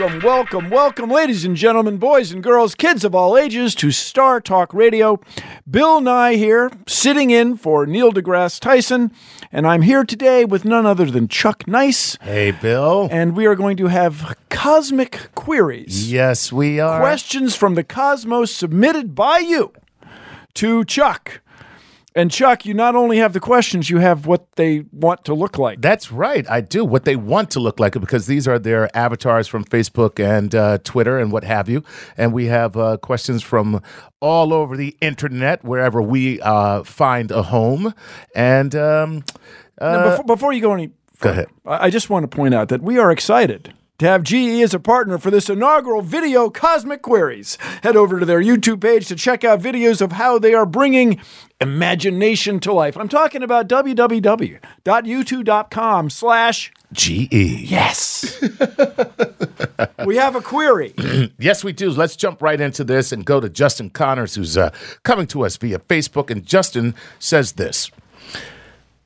Welcome, welcome, welcome, ladies and gentlemen, boys and girls, kids of all ages, to Star Talk Radio. Bill Nye here, sitting in for Neil deGrasse Tyson, and I'm here today with none other than Chuck Nice. Hey, Bill. And we are going to have cosmic queries. Yes, we are. Questions from the cosmos submitted by you to Chuck. And Chuck, you not only have the questions, you have what they want to look like. That's right. I do. What they want to look like because these are their avatars from Facebook and uh, Twitter and what have you. And we have uh, questions from all over the internet, wherever we uh, find a home. And um, now, before, before, you go any go ahead. I just want to point out that we are excited to have GE as a partner for this inaugural video Cosmic Queries. Head over to their YouTube page to check out videos of how they are bringing imagination to life. I'm talking about www.youtube.com slash GE. Yes. we have a query. yes, we do. Let's jump right into this and go to Justin Connors, who's uh, coming to us via Facebook. And Justin says this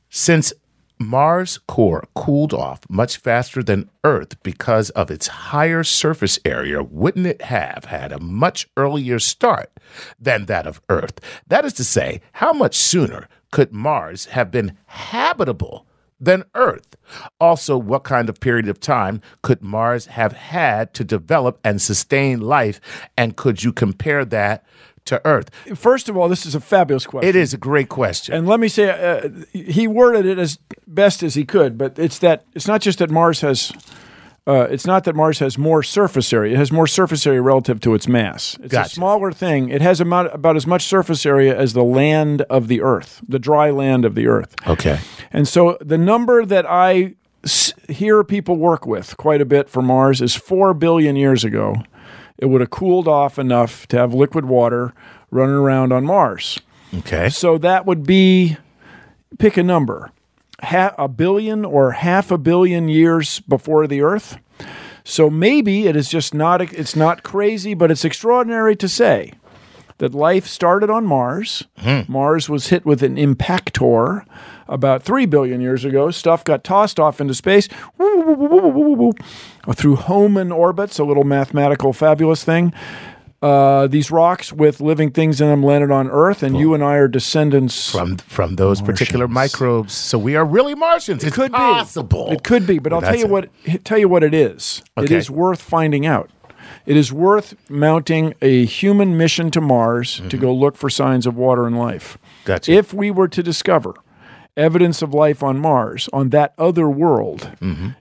Since Mars' core cooled off much faster than Earth because of its higher surface area. Wouldn't it have had a much earlier start than that of Earth? That is to say, how much sooner could Mars have been habitable than Earth? Also, what kind of period of time could Mars have had to develop and sustain life? And could you compare that to Earth? First of all, this is a fabulous question. It is a great question. And let me say, uh, he worded it as best as he could, but it's that it's not just that Mars has. Uh, it's not that Mars has more surface area. It has more surface area relative to its mass. It's Gotcha. a smaller thing. It has about, about as much surface area as the land of the Earth, the dry land of the Earth. Okay. And so the number that I s- hear people work with quite a bit for Mars is 4 billion years ago. It would have cooled off enough to have liquid water running around on Mars. Okay. So that would be pick a number, ha- a billion or half a billion years before the Earth. So maybe it is just not it's not crazy, but it's extraordinary to say that life started on Mars. Mars was hit with an impactor about 3 billion years ago. Stuff got tossed off into space through Hohmann orbits, a little mathematical fabulous thing. Uh, these rocks with living things in them landed on Earth, and you and I are descendants From from those particular microbes, so we are really Martians. It it's could possible. be. It could be, but I'll tell you it. what. Tell you what it is. It Okay. is worth finding out. It is worth mounting a human mission to Mars to go look for signs of water and life. Mm-hmm. Gotcha. If we were to discover evidence of life on Mars, on that other world,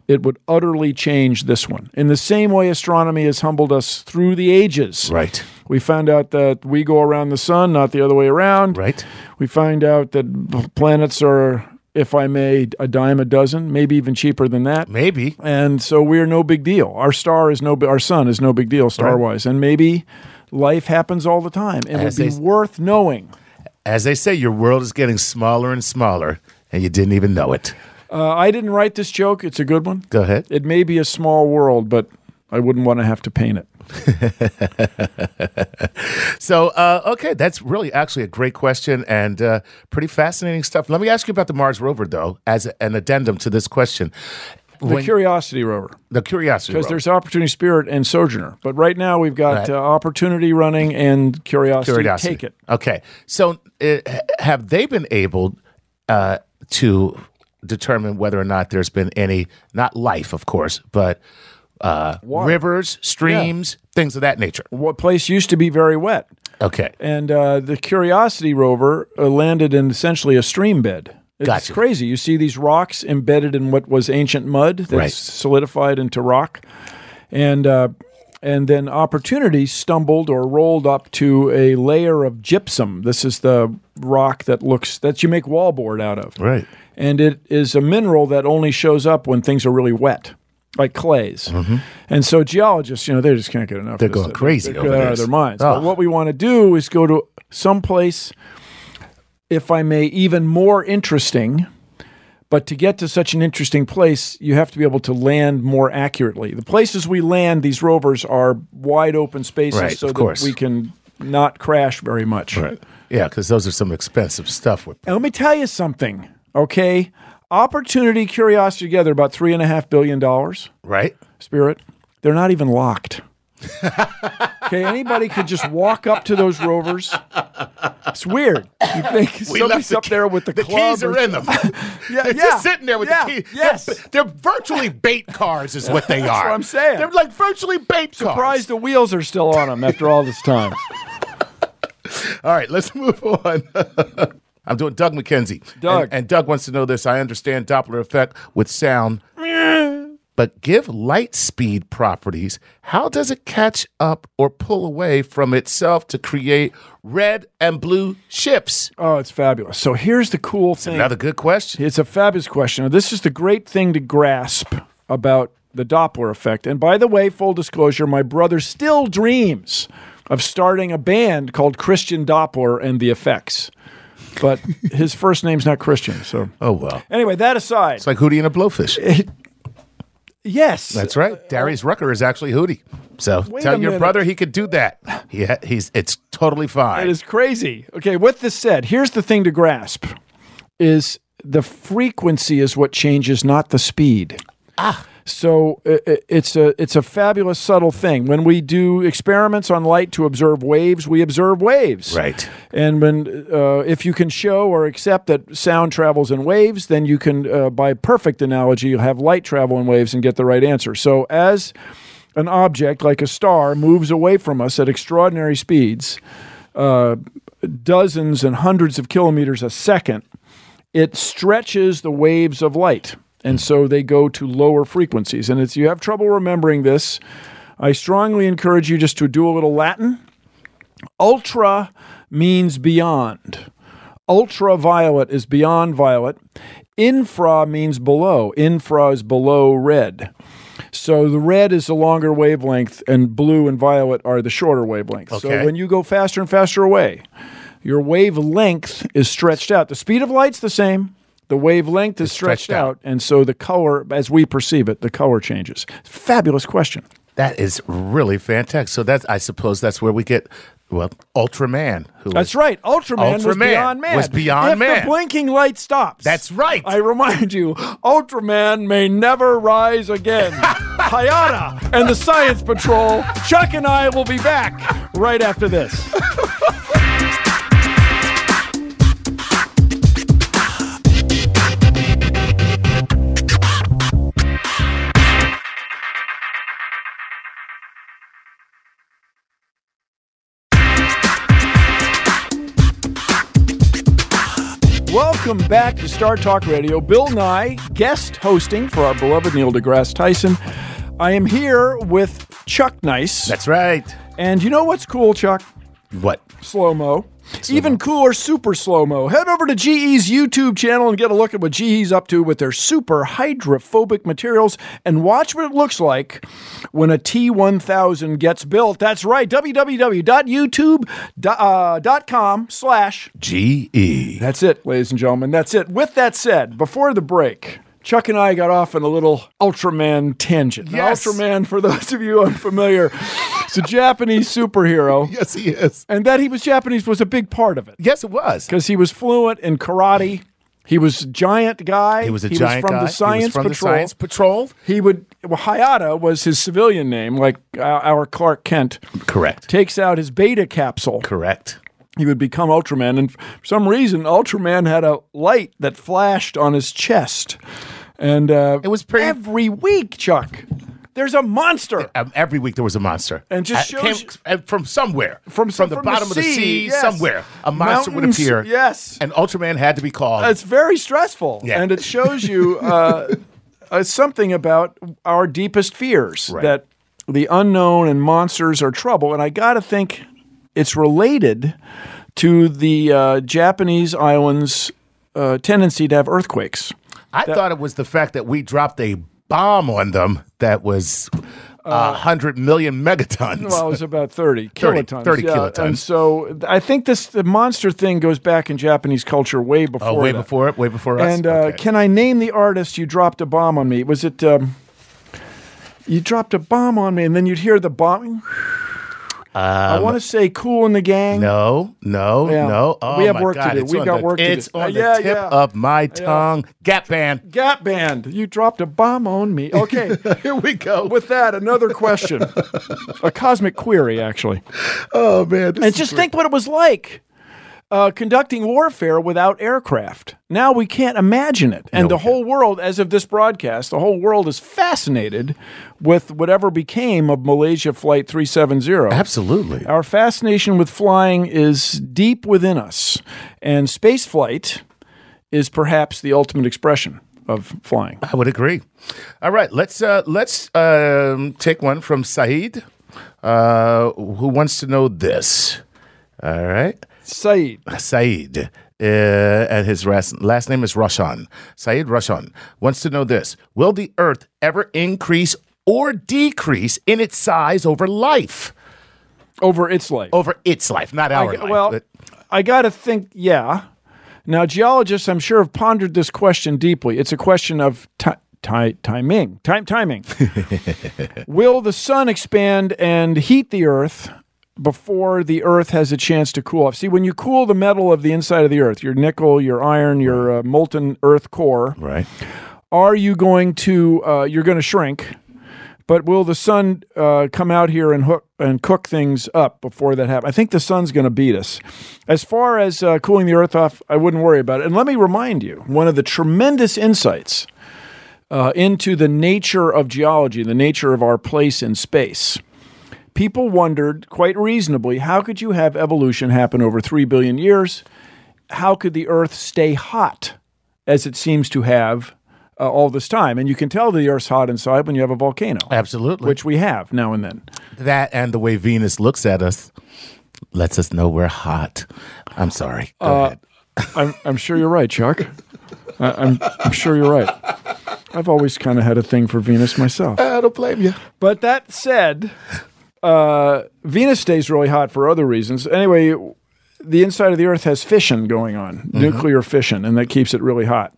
it would utterly change this one. In the same way astronomy has humbled us through the ages. Right. We found out that we go around the sun, not the other way around. Right. We find out that planets are, if I may, a dime a dozen, maybe even cheaper than that. Maybe. And so we're no big deal. Our star is no, our sun is no big deal star wise. And maybe life happens all the time. It As would be they- worth knowing. As they say, your world is getting smaller and smaller, and you didn't even know it. Uh, I didn't write this joke. It's a good one. Go ahead. It may be a small world, but I wouldn't want to have to paint it. So, uh, okay, that's really actually a great question and uh, pretty fascinating stuff. Let me ask you about the Mars rover, though, as an addendum to this question. The When- Curiosity rover. the Curiosity Because there's Opportunity Spirit and Sojourner. But right now we've got Right. uh, Opportunity running and Curiosity. Curiosity. Take it. Okay. So, uh, have they been able uh, to determine whether or not there's been any, not life, of course, but uh, rivers, streams, things of that nature? What place used to be very wet. Okay. And uh, the Curiosity rover uh, landed in essentially a stream bed. It's Gotcha. crazy. You see these rocks embedded in what was ancient mud that's Right. solidified into rock, and uh, and then Opportunity stumbled or rolled up to a layer of gypsum. This is the rock that looks that you make wallboard out of, Right. and it is a mineral that only shows up when things are really wet. Like clays, and so geologists, you know, they just can't get enough. Mm-hmm. They're going crazy They're, over they're out of their minds. Oh. But what we want to do is go to some place if I may, even more interesting. But to get to such an interesting place, you have to be able to land more accurately. The places we land these rovers are wide open spaces Right, so that course. we can not crash very much. Right. Yeah, because those are some expensive stuff. With, And let me tell you something, okay? Opportunity, curiosity together, about three and a half billion dollars. right? Spirit, they're not even locked. okay, anybody could just walk up to those rovers. It's weird. You think somebody's left the up there with the, The keys are in them. Yeah, They're yeah, just sitting there with yeah, the keys. yes. They're, they're virtually bait cars, is what they are. what I'm saying. They're like virtually bait cars. Surprised the wheels are still on them after all this time. All right, let's move on. I'm doing Doug McKenzie. Doug. And, and Doug wants to know this. I understand Doppler effect with sound, but give light speed properties. How does it catch up or pull away from itself to create red and blue shifts? Oh, it's fabulous. So here's the cool thing. Another good question. It's a fabulous question. This is the great thing to grasp about the Doppler effect. And by the way, full disclosure, my brother still dreams of starting a band called Christian Doppler and the Effects. But his first name's not Christian. So Oh, well. anyway, that aside, It's like Hootie and a Blowfish. yes, That's right. Darius Rucker is actually Hootie. So Wait tell a your minute. brother he could do that. He ha- he's it's totally fine. It is crazy. Okay, with this said, here's the thing to grasp is the frequency is what changes, not the speed. Ah. So it's a it's a fabulous subtle thing. When we do experiments on light to observe waves, we observe waves. Right. And when uh, if you can show or accept that sound travels in waves, then you can, uh, by perfect analogy, you'll have light travel in waves and get the right answer. So as an object like a star moves away from us at extraordinary speeds, uh, dozens and hundreds of kilometers a second, it stretches the waves of light. And so they go to lower frequencies. And if you have trouble remembering this, I strongly encourage you just to do a little Latin. Ultra means beyond. Ultraviolet is beyond violet. Infra means below. Infra is below red. So the red is the longer wavelength, and blue and violet are the shorter wavelengths. Okay. So when you go faster and faster away, your wavelength is stretched out. The speed of light's the same. The wavelength is stretched, stretched out. out, and so the color, as we perceive it, the color changes. Fabulous question. That is really fantastic. So that's I suppose that's where we get well Ultraman. Who That's is- right. Ultraman, was beyond man. was beyond if man. the blinking light stops. That's right. I remind you, Ultraman may never rise again. Hayata and the Science Patrol. Chuck and I will be back right after this. Welcome back to Star Talk Radio. Bill Nye, guest hosting for our beloved Neil deGrasse Tyson. I am here with Chuck Nice. That's right. And you know what's cool, Chuck? What? Slow mo. Even cooler, super slow mo. Head over to GE's YouTube channel and get a look at what GE's up to with their super hydrophobic materials and watch what it looks like when a T1000 gets built. That's right, www.youtube.com uh, slash GE. That's it, ladies and gentlemen. That's it. With that said, before the break, Chuck and I got off on a little Ultraman tangent. Yes. Ultraman, for those of you unfamiliar, is a Japanese superhero. Yes, he is. And that he was Japanese was a big part of it Yes, it was. because he was fluent in karate. He was a giant guy. He was a giant from guy. the Science he was from Patrol. the Science Patrol. He would well, Hayata was his civilian name, like uh, our Clark Kent. Correct. Takes out his beta capsule. Correct. He would become Ultraman, and for some reason, Ultraman had a light that flashed on his chest. And uh, It was pretty- every week, Chuck. There's a monster. Um, every week there was a monster, And just Uh, shows came from somewhere, From- from the from the bottom of the sea, sea, yes. somewhere. A monster Mountains, would appear. yes. and Ultraman had to be called. It's very stressful, Yeah. and it shows you uh, uh, something about our deepest fears Right. that the unknown and monsters are trouble. And I got to think it's related to the uh, Japanese islands' uh, tendency to have earthquakes. I thought it was the fact that we dropped a bomb on them that was a hundred million megatons. Well, it was about 30 30 kilotons. 30 yeah. kilotons. And so I think this the monster thing goes back in Japanese culture way before. oh, way that. before it, way before us. And uh, Okay. can I name the artist you dropped a bomb on me? Was it um, you dropped a bomb on me, and then you'd hear the bomb? I want to say "Kool in the Gang." Um, No, no, Yeah. no. Oh We have my work to do. It's We on got the, work to do. It's on Uh, the yeah, tip yeah. of my tongue. Gap band. Gap Band. You dropped a bomb on me. Okay. Here we go. With that, another question, a cosmic query, actually. oh man, And just great. think what it was like uh, conducting warfare without aircraft. Now we can't imagine it. And No, the whole world, as of this broadcast, the whole world is fascinated with whatever became of Malaysia Flight 370. Absolutely. Our fascination with flying is deep within us, and space flight is perhaps the ultimate expression of flying. I would agree. All right, let's uh, let's um, take one from Saeed, uh, who wants to know this. All right, Saeed, Saeed, uh, and his last, last name is Roshan. Saeed Roshan wants to know this: Will the Earth ever increase or decrease in its size over life? over its life. Over its life, not our I, life. well, but- I got to think, yeah. Now, geologists, I'm sure, have pondered this question deeply. It's a question of ti- timing. Time timing. Will the sun expand and heat the Earth before the Earth has a chance to cool off? See, when you cool the metal of the inside of the Earth, your nickel, your iron, your uh, molten Earth core, right. are you going to uh, you're going to shrink but will the sun uh, come out here and hook and cook things up before that happens? I think the sun's going to beat us. As far as uh, cooling the earth off, I wouldn't worry about it. And let me remind you, one of the tremendous insights uh, into the nature of geology, the nature of our place in space. People wondered quite reasonably how could you have evolution happen over 3 billion years? How could the earth stay hot as it seems to have uh, all this time? And you can tell the earth's hot inside when you have a volcano, Absolutely. which we have now and then. that and the way Venus looks at us lets us know we're hot. I'm sorry. Go Uh, ahead. I'm, I'm sure you're right, Chuck. I, I'm, I'm sure you're right. I've always kind of had a thing for Venus myself. I don't blame you. But that said, uh, Venus stays really hot for other reasons. Anyway, the inside of the Earth has fission going on, nuclear fission, and that keeps it really hot.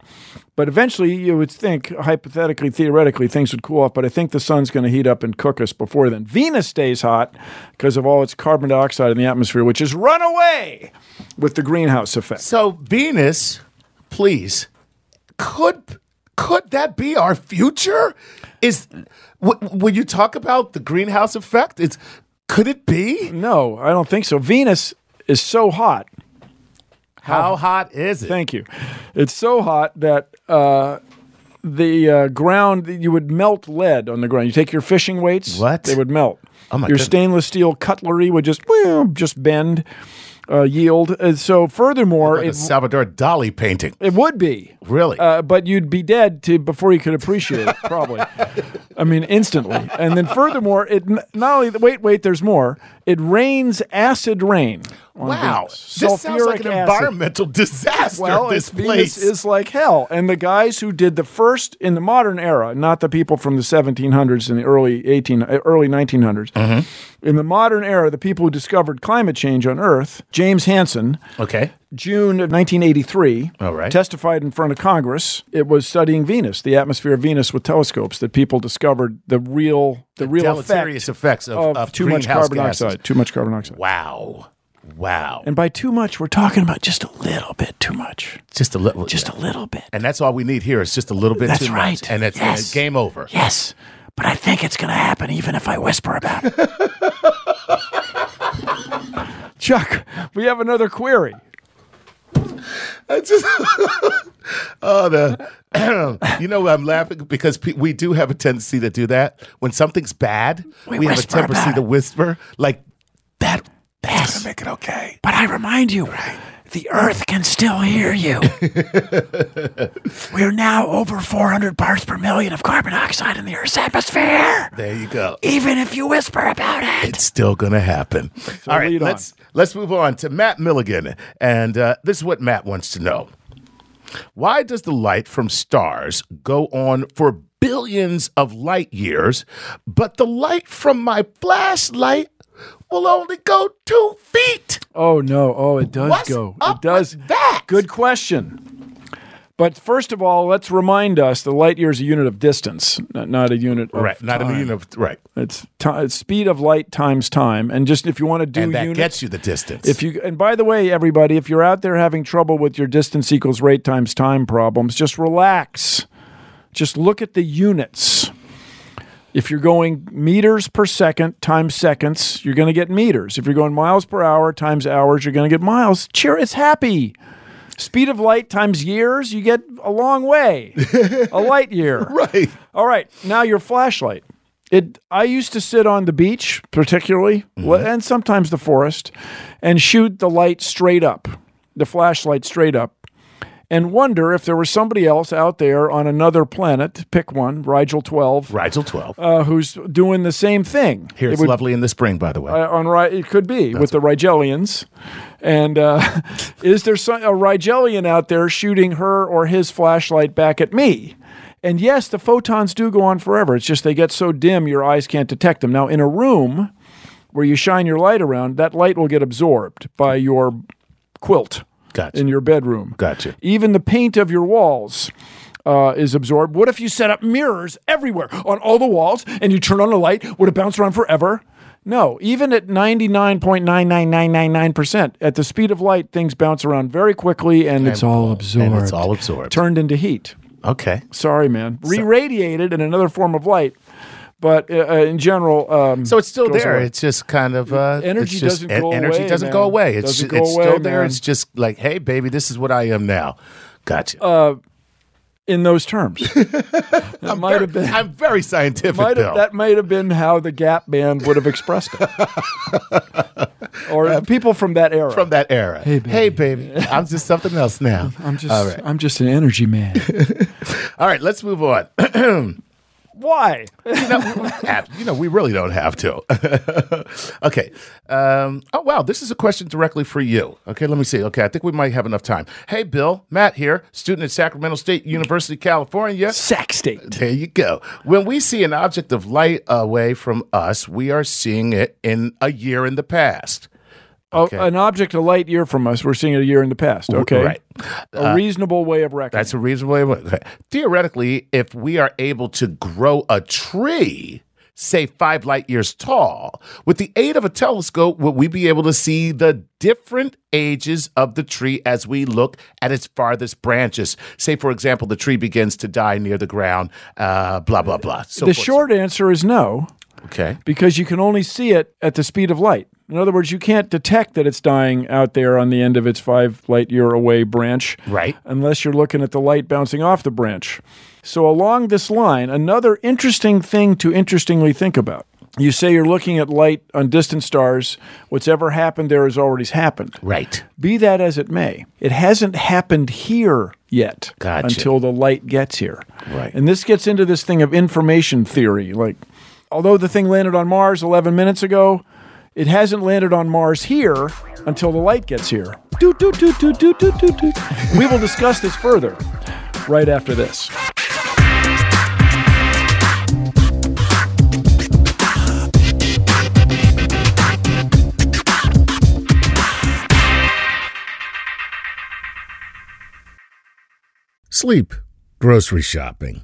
But eventually, you would think, hypothetically, theoretically, things would cool off. But I think the sun's going to heat up and cook us before then. Venus stays hot because of all its carbon dioxide in the atmosphere, which is run away with the greenhouse effect. So Venus, please, could could that be our future? Is w- when you talk about the greenhouse effect, it's could it be? No, I don't think so. Venus is so hot. How hot is it? Thank you. It's so hot that uh, the uh, ground you would melt lead on the ground. You take your fishing weights, What? They would melt. Oh, my Your goodness. stainless steel cutlery would just well, just bend. Uh, yield. Uh, so, furthermore, Like a it, Salvador Dali painting. it would be. Really? Uh, but you'd be dead to before you could appreciate it, probably. I mean, instantly. And then, furthermore, it not only wait, wait. There's more. It rains acid rain. Wow. Venus. This sounds like an acid. environmental disaster. Well, this place. Venus is like hell. And the guys who did the first in the modern era, not the people from the 1700s and the early 18, uh, early 1900s. Mm-hmm. In the modern era, the people who discovered climate change on Earth, James Hansen, okay. June of 1983, All right. testified in front of Congress. It was studying Venus, the atmosphere of Venus with telescopes, that people discovered the real, the, real Deleterious effect effects of, of, of too much carbon gases. dioxide. Too much carbon dioxide. Wow. Wow. And by too much, we're talking about just a little bit too much. just a little. Just a little bit. and that's all we need here is just a little bit That's too right. much, and it's Yes. and game over. Yes, but I think it's going to happen even if I whisper about it. Chuck, we have another query. It's just, oh, the, you know, I'm laughing because pe- we do have a tendency to do that. When something's bad, we, We have a whisper tendency about to it. whisper like that. That's Yes. gonna make it okay. But I remind you, the Earth can still hear you. We're now over 400 parts per million of carbon dioxide in the Earth's atmosphere. There you go. Even if you whisper about it. It's still gonna happen. All right, let's let's move on to Matt Milligan, and uh, this is what Matt wants to know: Why does the light from stars go on for billions of light years, but the light from my flashlight will only go two feet? Oh no! Oh, it does What's go. up it does. with that? Good question. But first of all, let's remind us the light year is a unit of distance, not, not a unit of Right, not a time. unit of right, It's, ti it's speed of light times time, and just if you want to do and that units, gets you the distance. if you and by the way, everybody, if you're out there having trouble with your distance equals rate times time problems, just relax. Just look at the units. If you're going meters per second times seconds, you're going to get meters. If you're going miles per hour times hours, you're going to get miles. Cheer, it's happy. Speed of light times years, you get a long way. a light year. right, All right, now your flashlight. It. I used to sit on the beach, particularly, mm-hmm. and sometimes the forest, and shoot the light straight up, the flashlight straight up, and wonder if there was somebody else out there on another planet. Pick one, Rigel twelve, Rigel twelve. uh, who's doing the same thing. Here It would- lovely in the spring, by the way. uh, on it could be with the Rigelians. And uh, is there some, a Rigelian out there shooting her or his flashlight back at me? And yes, the photons do go on forever. It's just they get so dim your eyes can't detect them. Now, in a room where you shine your light around, that light will get absorbed by your quilt Gotcha. in your bedroom. Gotcha. Even the paint of your walls uh, is absorbed. What if you set up mirrors everywhere on all the walls and you turn on a light? Would it bounce around forever? No, even at 99.99999%, at the speed of light, things bounce around very quickly and it's all absorbed. and it's all absorbed. Turned into heat. okay. Sorry, man. Re radiated in another form of light. But uh, uh, in general, um, So it's still there. away. It's just kind of uh, Energy it's just, doesn't go energy away, doesn't man. go away. It's Doesn't go it's away, still there. man. It's just like, hey, baby, this is what I am now. Gotcha. Uh, in those terms. It might have been. I'm very scientific, might Bill. have, that might have been how the Gap band would have expressed it, or people from that era. from that era. Hey, baby. I'm just something else now. I'm just, All right. I'm just an energy man. All right, let's move on. Why? Have- you know, we really don't have to. okay. Um, oh, wow. This is a question directly for you. Okay, let me see. Okay, I think we might have enough time. Hey, Bill, Matt here, student at Sacramento State University, California. Sac state. There you go. When we see an object of light away from us, we are seeing it in a year in the past. Okay. Oh, an object a light year from us. We're seeing it a year in the past. Okay, Right. A reasonable way of reckoning. That's a reasonable way. of-. Theoretically, if we are able to grow a tree, say five light years tall, with the aid of a telescope, would we be able to see the different ages of the tree as we look at its farthest branches? Say, for example, the tree begins to die near the ground, uh, blah, blah, blah. So the forth. short answer is no, Okay. because you can only see it at the speed of light. In other words, you can't detect that it's dying out there on the end of its five light year away branch. Right. unless you're looking at the light bouncing off the branch. So, along this line, another interesting thing to interestingly think about. You say you're looking at light on distant stars. What's ever happened there has already happened. Right. Be that as it may, it hasn't happened here yet Gotcha. until the light gets here. Right. And this gets into this thing of information theory. Like, although the thing landed on Mars 11 minutes ago, it hasn't landed on Mars here until the light gets here. We will discuss this further right after this. Sleep, grocery shopping,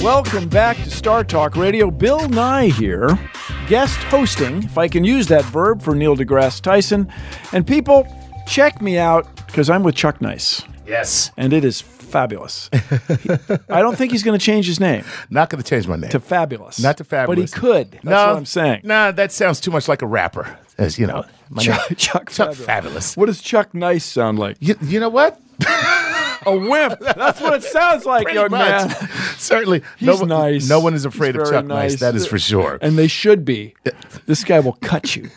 Welcome back to Star Talk Radio. Bill Nye here, guest hosting, if I can use that verb for Neil deGrasse Tyson. And people, check me out because I'm with Chuck Nice. Yes. And it is fabulous. I don't think he's going to change his name Not going to change my name. to Fabulous. Not to fabulous. But he could. That's what I'm saying. No, that sounds too much like a rapper. As you know, Chuck, Chuck, Chuck Fabulous. Fabulous. What does Chuck Nice sound like? You, you know what? A wimp. That's what it sounds like, young much. man. Certainly, He's no one, nice. No one is afraid He's of Chuck nice. That is for sure. And they should be. This guy will cut you.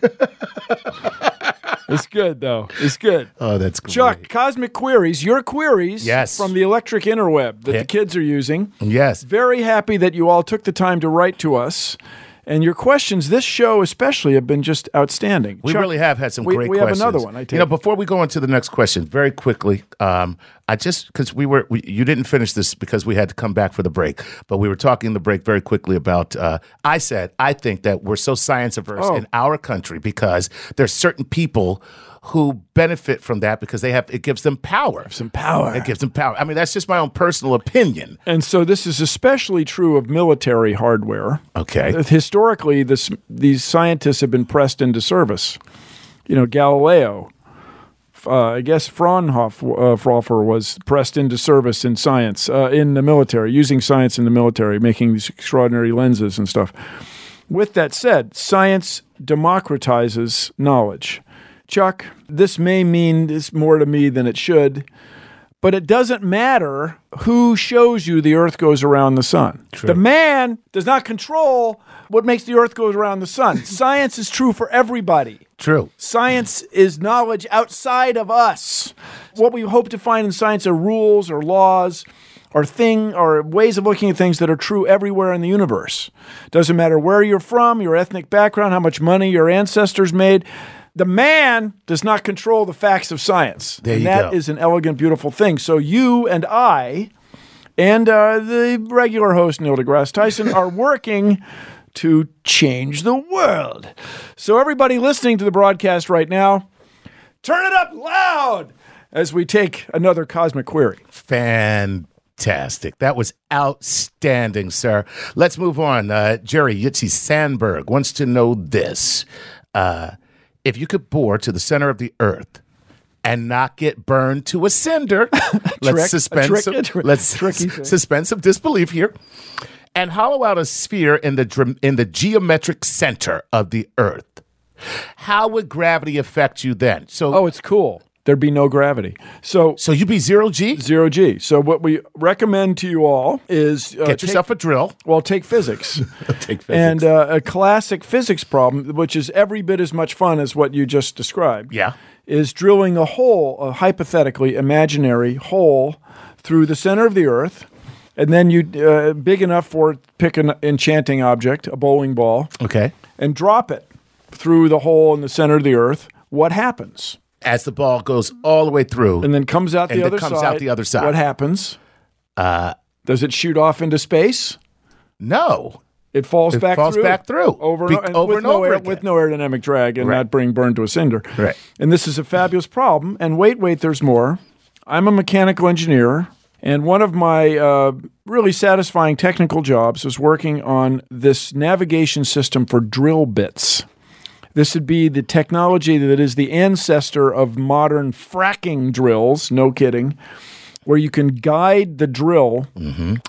it's good though. It's good. oh, that's great. Chuck, Cosmic Queries, your queries Yes. from the electric interweb that Yeah. the kids are using. Yes. Very happy that you all took the time to write to us And your questions, this show especially, have been just outstanding. We Chuck, really have had some we- great we have another one, I take you know, before we go on to the next question, very quickly, um, I just because we were we, you didn't finish this because we had to come back for the break, but we were talking in the break very quickly about. Uh, I said I think that we're so science averse Oh. in our country because there's certain people who benefit from that because they have it gives them power. Some power. It gives them power. I mean, that's just my own personal opinion. And so this is especially true of military hardware. Okay. Historically, this, these scientists have been pressed into service. You know, Galileo, uh, I guess Fraunhofer uh, Fraunhofer was pressed into service in science, uh, in the military, using science in the military, making these extraordinary lenses and stuff. With that said, science democratizes knowledge. Chuck, this may mean this more to me than it should, but it doesn't matter who shows you the earth goes around the sun. The man does not control what makes the earth go around the sun. Science is true for everybody. True. Science is knowledge outside of us. What we hope to find in science are rules or laws or thing or ways of looking at things that are true everywhere in the universe. Doesn't matter where you're from, your ethnic background, how much money your ancestors made. The man does not control the facts of science. There and you that go. is an elegant, beautiful thing. So you and I and uh, the regular host, Neil deGrasse Tyson, are working to change the world. So, everybody listening to the broadcast right now, turn it up loud as we take another cosmic query. Fantastic. That was outstanding, sir. Let's move on. Uh, Jerry Yitzi Sandberg wants to know this. Uh, if you could bore to the center of the earth and not get burned to a cinder, let's a suspend trick- some, let's s- suspend some disbelief here, and hollow out a sphere in the in the geometric center of the earth. How would gravity affect you then? So, Oh, it's cool. There'd be no gravity. So, so you'd be zero G. zero G. So, what we recommend to you all is uh, Get take- yourself a drill. well, take physics. Take physics. And uh, a classic physics problem, which is every bit as much fun as what you just described, Yeah. is drilling a hole, a hypothetically imaginary hole, through the center of the Earth, and then you uh, big enough for pick an enchanting object, a bowling ball, okay. and drop it through the hole in the center of the Earth. What happens? As the ball goes all the way through. And then comes out the then other comes side. out the other side. What happens? Uh, Does it shoot off into space? no, It falls It back falls through. back through. over Be- and, and over with and no over air, again. with no aerodynamic drag and Right. not bring burn to a cinder. Right. And this is a fabulous problem. And wait, wait, there's more. I'm a mechanical engineer, and one of my uh, really satisfying technical jobs was working on this navigation system for drill bits. This would be the technology that is the ancestor of modern fracking drills, no kidding, where you can guide the drill,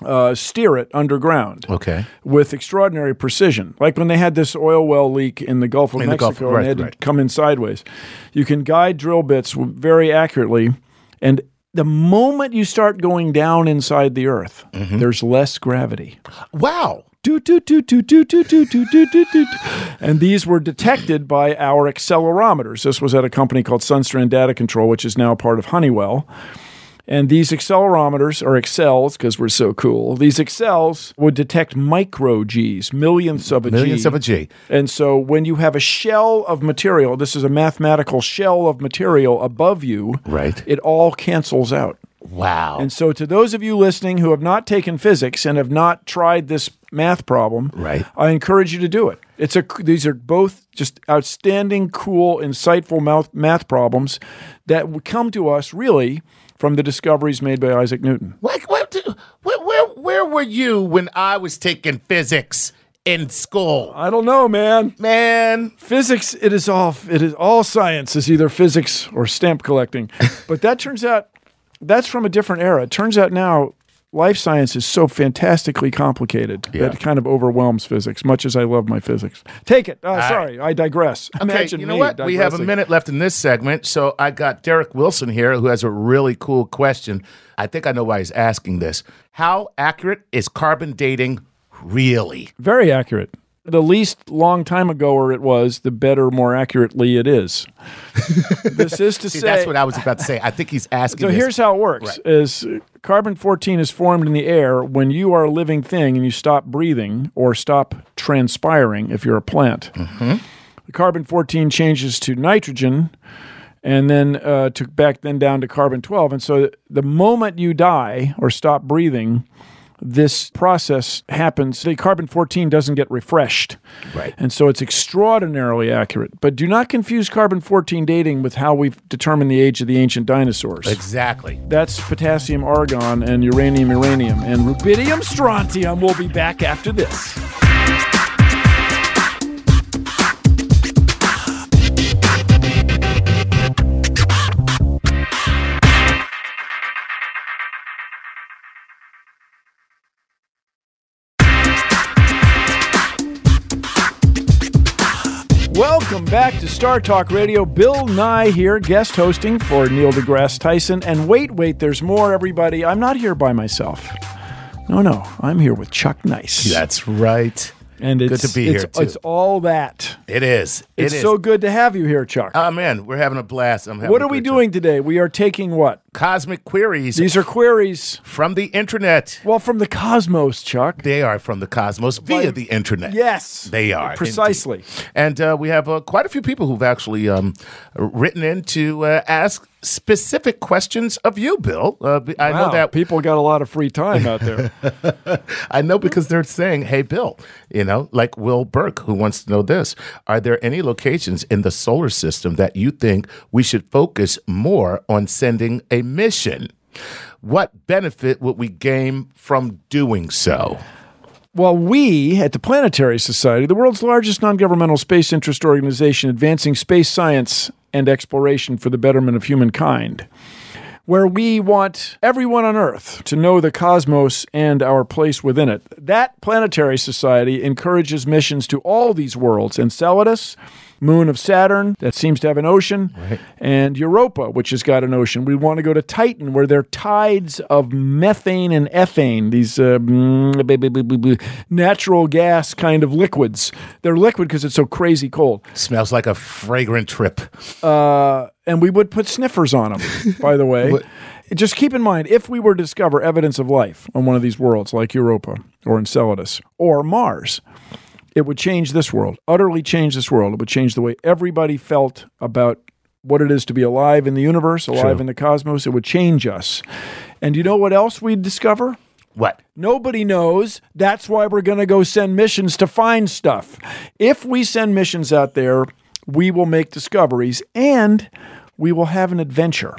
uh, steer it underground Mm-hmm. Okay. with extraordinary precision. Like when they had this oil well leak in the Gulf of In the Mexico Gulf, and right, they had right. to come in sideways. You can guide drill bits very accurately. And the moment you start going down inside the earth, Mm-hmm. there's less gravity. Wow. And these were detected by our accelerometers. This was at a company called Sundstrand Data Control, which is now part of Honeywell. And these accelerometers, or accels, because we're so cool, these accels would detect micro Gs, millionths of a G. Millions of a G. And so when you have a shell of material, this is a mathematical shell of material above you, Right. it all cancels out. Wow. And so, to those of you listening who have not taken physics and have not tried this math problem, Right. I encourage you to do it. It's a these are both just outstanding, cool, insightful math, math problems that would come to us really from the discoveries made by Isaac Newton. Like, what, do- where, where, where were you when I was taking physics in school? I don't know, man. Man, Physics, it is all it is all science is either physics or stamp collecting. but that turns out that's from a different era. It turns out now life science is so fantastically complicated Yeah. that it kind of overwhelms physics, much as I love my physics. Take it. Uh, sorry, I digress. Okay, Imagine you know me what? We have a minute left in this segment, so I got Derek Wilson here who has a really cool question. I think I know why he's asking this. How accurate is carbon dating really? Very accurate. The least long time agoer it was, the better, more accurately it is. this is to See, say, that's what I was about to say. I think he's asking. so this- here's how it works: Right. is carbon fourteen is formed in the air when you are a living thing and you stop breathing or stop transpiring. If you're a plant, Mm-hmm. the carbon fourteen changes to nitrogen, and then uh, to back then down to carbon twelve. And so the moment you die or stop breathing. This process happens. The carbon 14 doesn't get refreshed. Right. And so it's extraordinarily accurate. But do not confuse carbon 14 dating with how we've determined the age of the ancient dinosaurs. exactly. That's potassium argon and uranium uranium and rubidium strontium. We'll be back after this. Welcome back to Star Talk Radio. Bill Nye here, guest hosting for Neil deGrasse Tyson. And wait, wait, there's more, everybody. I'm not here by myself. No, no, I'm here with Chuck Nice. That's right. and it's, good to be it's, here, too. It's all that. It is. It It's is. so good to have you here, Chuck. Oh man, we're having a blast. I'm having what are we great time. doing today? We are taking what? Cosmic queries These are queries. from the internet. Well, from the cosmos, Chuck. They are from the cosmos via the internet. Yes. They are Precisely. indeed. And uh, we have uh, quite a few people who've actually um, written in to uh, ask specific questions of you, Bill. Uh, I Wow, know that people got a lot of free time out there. I know because they're saying, "Hey, Bill," you know, like Will Burke, who wants to know this: Are there any locations in the solar system that you think we should focus more on sending a mission? What benefit would we gain from doing so? Well, we at the Planetary Society, the world's largest non governmental space interest organization advancing space science and exploration for the betterment of humankind, where we want everyone on Earth to know the cosmos and our place within it. That Planetary Society encourages missions to all these worlds Enceladus, moon of Saturn that seems to have an ocean, and Europa, which has got an ocean. We want to go to Titan, where there are tides of methane and ethane, these uh, mm, natural gas kind of liquids. They're liquid because it's so crazy cold. Smells like a fragrant trip. Uh, and we would put sniffers on them, by the way. Just keep in mind, if we were to discover evidence of life on one of these worlds, like Europa or Enceladus or Mars, it would change this world, utterly change this world. It would change the way everybody felt about what it is to be alive in the universe, alive in the cosmos. It would change us. And you know what else we'd discover? What? Nobody knows. That's why we're going to go send missions to find stuff. If we send missions out there, we will make discoveries and we will have an adventure.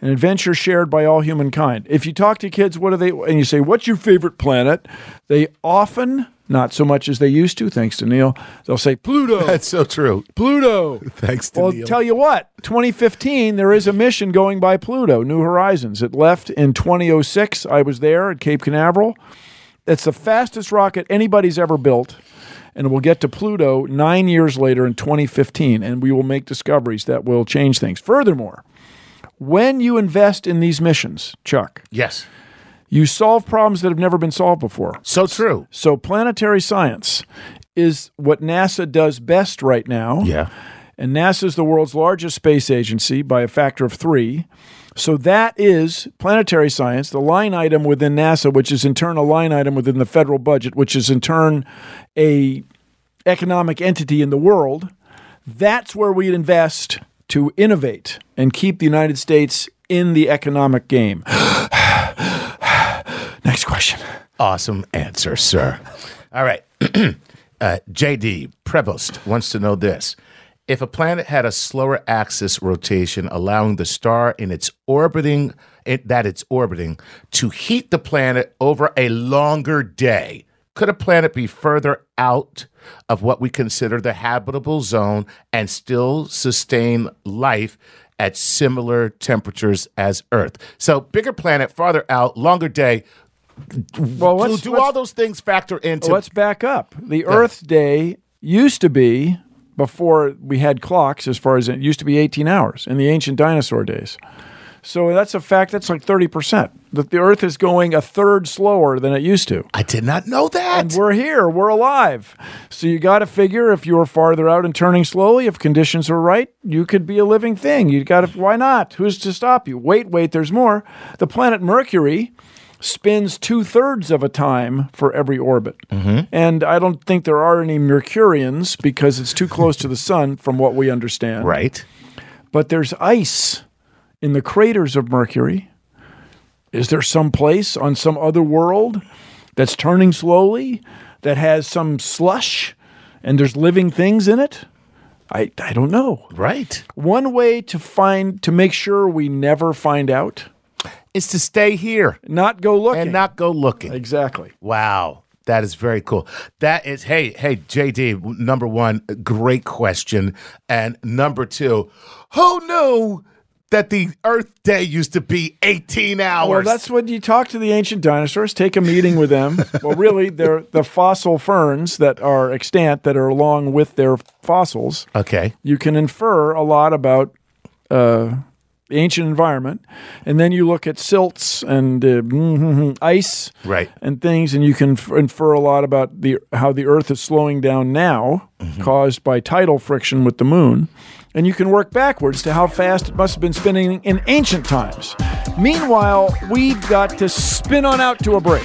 An adventure shared by all humankind. If you talk to kids, what are they, and you say, What's your favorite planet? They often, not so much as they used to, thanks to Neil, they'll say, Pluto. That's so true. Pluto. Thanks to Well, Neil. Well, tell you what, 2015, there is a mission going by Pluto, New Horizons. It left in 2006. I was there at Cape Canaveral. It's the fastest rocket anybody's ever built. And it will get to Pluto nine years later in 2015. And we will make discoveries that will change things. Furthermore, when you invest in these missions, Chuck, yes. You solve problems that have never been solved before. So true. So, planetary science is what NASA does best right now. Yeah. And NASA is the world's largest space agency by a factor of three. So that is planetary science, the line item within NASA, which is in turn a line item within the federal budget, which is in turn a economic entity in the world. That's where we invest to innovate and keep the United States in the economic game. Next question. Awesome answer, sir. All right. uh, JD Prevost wants to know this. If a planet had a slower axis rotation, allowing the star in its orbiting it, that it's orbiting to heat the planet over a longer day, could a planet be further out of what we consider the habitable zone and still sustain life at similar temperatures as Earth? So, bigger planet, farther out, longer day. Well, Do, do all those things factor into? let's back up. The Earth Day used to be before we had clocks, as far as it used to be 18 hours in the ancient dinosaur days. So that's a fact. That's like thirty percent. That the Earth is going a third slower than it used to. I did not know that. And we're here. We're alive. So you got to figure if you were farther out and turning slowly, if conditions were right, you could be a living thing. You got to. Why not? Who's to stop you? Wait, wait. There's more. The planet Mercury spins two thirds of a time for every orbit. And I don't think there are any Mercurians because it's too close to the sun, from what we understand. right. But there's ice in the craters of Mercury. Is there some place on some other world that's turning slowly that has some slush and there's living things in it? I, I don't know. Right. One way to find to make sure we never find out, Is to stay here not go looking. and not go looking. exactly. Wow. That is very cool. That is, hey, hey, JD, number one, great question. And number two, who knew that the Earth Day used to be 18 hours? Well, that's when you talk to the ancient dinosaurs, take a meeting with them. well, really, they're the fossil ferns that are extant that are along with their fossils. okay. you can infer a lot about uh, ancient environment, and then you look at silts and uh, ice, Right. and things, and you can infer a lot about the how the Earth is slowing down now, caused by tidal friction with the Moon. And you can work backwards to how fast it must have been spinning in ancient times. Meanwhile, we've got to spin on out to a break.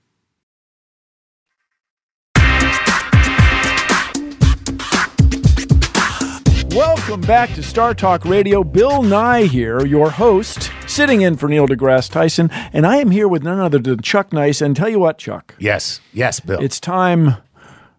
Welcome back to Star Talk Radio. Bill Nye here, your host, sitting in for Neil deGrasse Tyson, and I am here with none other than Chuck Nice. And tell you what, Chuck, Yes, yes, Bill. it's time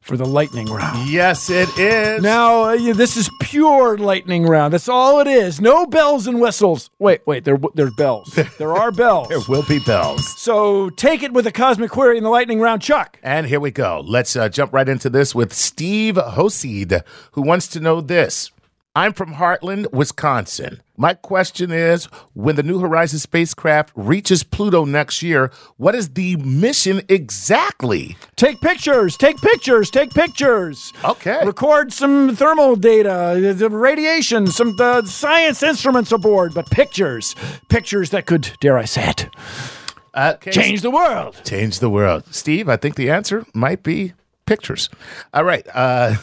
for the lightning round. yes, it is. Now, uh, yeah, this is pure lightning round. That's all it is. No bells and whistles. Wait, wait, there, there's bells. There are bells. there will be bells. So take it with a cosmic query in the lightning round, Chuck. And here we go. Let's uh, jump right into this with Steve Hoseed, who wants to know this. I'm from Hartland, Wisconsin. My question is when the New Horizons spacecraft reaches Pluto next year, what is the mission exactly? Take pictures, take pictures, take pictures. Okay. Record some thermal data, the- the radiation, some uh, science instruments aboard, but pictures. Pictures that could, dare I say it, Okay. change the world. Change the world. Steve, I think the answer might be pictures. All right. Uh,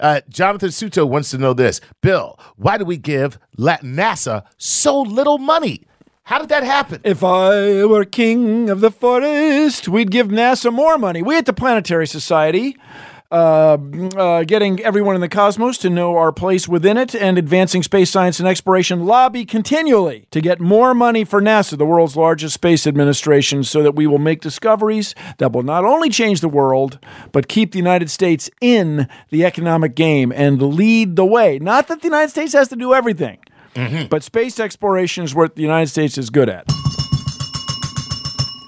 Uh, Jonathan Suto wants to know this. Bill, why do we give La- NASA so little money? How did that happen? If I were king of the forest, we'd give NASA more money. We at the Planetary Society, uh, uh, getting everyone in the cosmos to know our place within it and advancing space science and exploration, lobby continually to get more money for NASA, the world's largest space administration, so that we will make discoveries that will not only change the world, but keep the United States in the economic game and lead the way. Not that the United States has to do everything. But space exploration is what the United States is good at.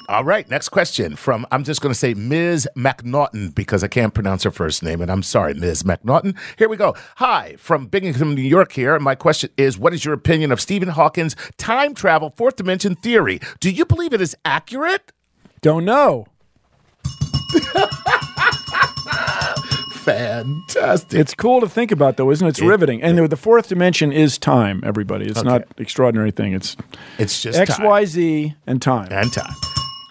All right, next question from, I'm just going to say Ms. McNaughton because I can't pronounce her first name, and I'm sorry, Ms. McNaughton. Here we go. Hi, from Binghamton, New York here. My question is What is your opinion of Stephen Hawking's time travel fourth dimension theory? Do you believe it is accurate? Don't know. Fantastic. It's cool to think about, though, isn't it? It's riveting. And the- the fourth dimension is time, everybody. It's not extraordinary thing. It's It's just X, time. Y, Z, and time. and time.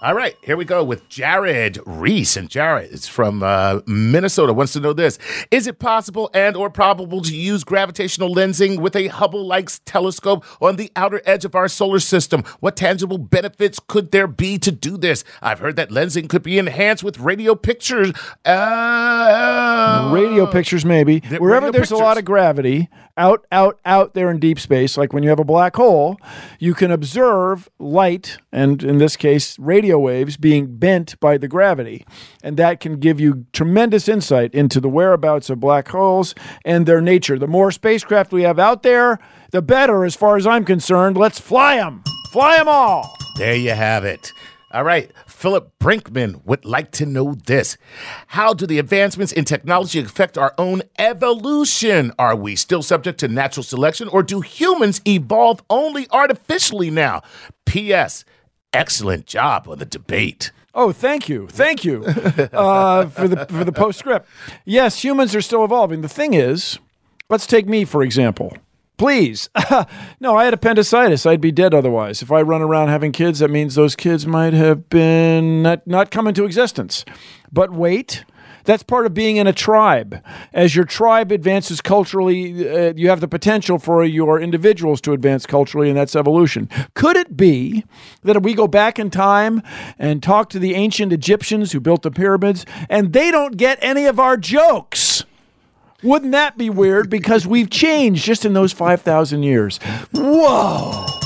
All right, here we go with Jared Reese, and Jared is from uh, Minnesota. Wants to know this: Is it possible and or probable to use gravitational lensing with a Hubble-like telescope on the outer edge of our solar system? What tangible benefits could there be to do this? I've heard that lensing could be enhanced with radio pictures. Uh, radio pictures, maybe. The Wherever there's a lot of gravity, out, out, out there in deep space, like when you have a black hole, you can observe light, and in this case, radio waves being bent by the gravity. And that can give you tremendous insight into the whereabouts of black holes and their nature. The more spacecraft we have out there, the better, as far as I'm concerned. Let's fly them. Fly them all. There you have it. All right. Philip Brinkman would like to know this. How do the advancements in technology affect our own evolution? Are we still subject to natural selection or do humans evolve only artificially now? P.S. Excellent job on the debate. Oh, thank you, thank you uh, for the for the postscript. Yes, humans are still evolving. The thing is, let's take me for example. Please, no, I had appendicitis. I'd be dead otherwise. If I run around having kids, that means those kids might have been not not come into existence. But wait. That's part of being in a tribe. As your tribe advances culturally, uh, you have the potential for your individuals to advance culturally, and that's evolution. Could it be that if we go back in time and talk to the ancient Egyptians who built the pyramids, and they don't get any of our jokes? Wouldn't that be weird? Because we've changed just in those 5,000 years. Whoa.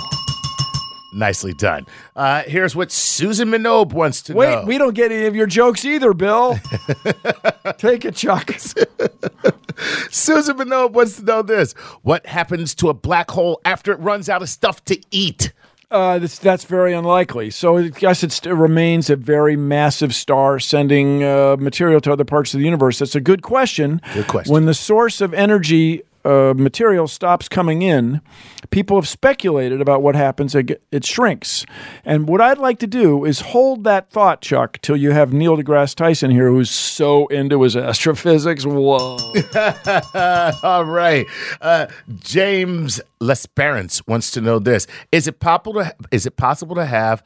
Nicely done. Uh, here's what Susan Minogue wants to Wait, know. Wait, we don't get any of your jokes either, Bill. Take it, Chuck. Susan Minogue wants to know this. What happens to a black hole after it runs out of stuff to eat? Uh, that's, that's very unlikely. So I guess it remains a very massive star sending uh, material to other parts of the universe. That's a good question. Good question. When the source of energy uh, material stops coming in, people have speculated about what happens. It, it shrinks. And what I'd like to do is hold that thought, Chuck, till you have Neil deGrasse Tyson here, who's so into his astrophysics. Whoa. All right. Uh, James Lesperance wants to know this: Is it possible to is it possible to have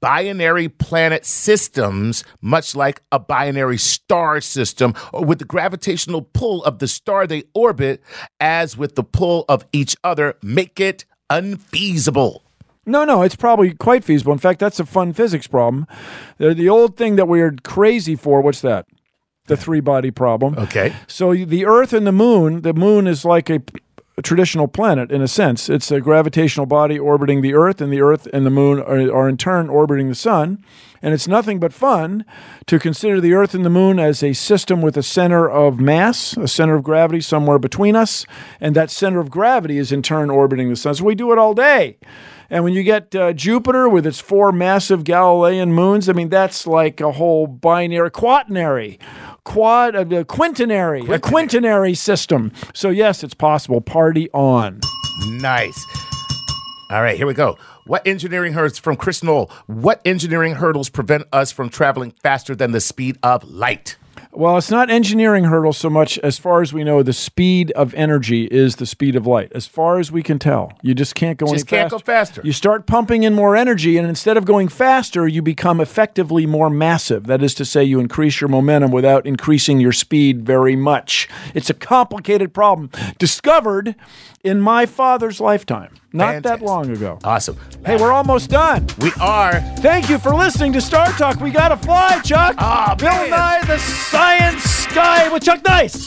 binary planet systems, much like a binary star system, or with the gravitational pull of the star they orbit, as with the pull of each other, make it unfeasible? No, no, it's probably quite feasible. In fact, that's a fun physics problem. The, old thing that we're crazy for, what's that? The three body problem. Okay. So the Earth and the Moon, the Moon is like a traditional planet in a sense. It's a gravitational body orbiting the Earth, and the Earth and the Moon are, are in turn orbiting the Sun. And it's nothing but fun to consider the Earth and the Moon as a system with a center of mass, a center of gravity somewhere between us, and that center of gravity is in turn orbiting the Sun. So we do it all day. And when you get uh, Jupiter with its four massive Galilean moons, I mean, that's like a whole binary, quaternary, quad, uh, quintenary, a quintenary system. So, yes, it's possible. Party on. Nice. All right, here we go. What engineering hurdles from Chris Knoll? What engineering hurdles prevent us from traveling faster than the speed of light? Well, it's not engineering hurdles so much as far as we know. The speed of energy is the speed of light, as far as we can tell. You just can't go Just any can't go faster. You start pumping in more energy, and instead of going faster, you become effectively more massive. That is to say, you increase your momentum without increasing your speed very much. It's a complicated problem discovered in my father's lifetime, not Fantastic. that long ago. Awesome. Hey, we're almost done. We are. Thank you for listening to Star Talk. We gotta fly, Chuck. Aw, Bill man. Nye, the Science Guy with Chuck Nice.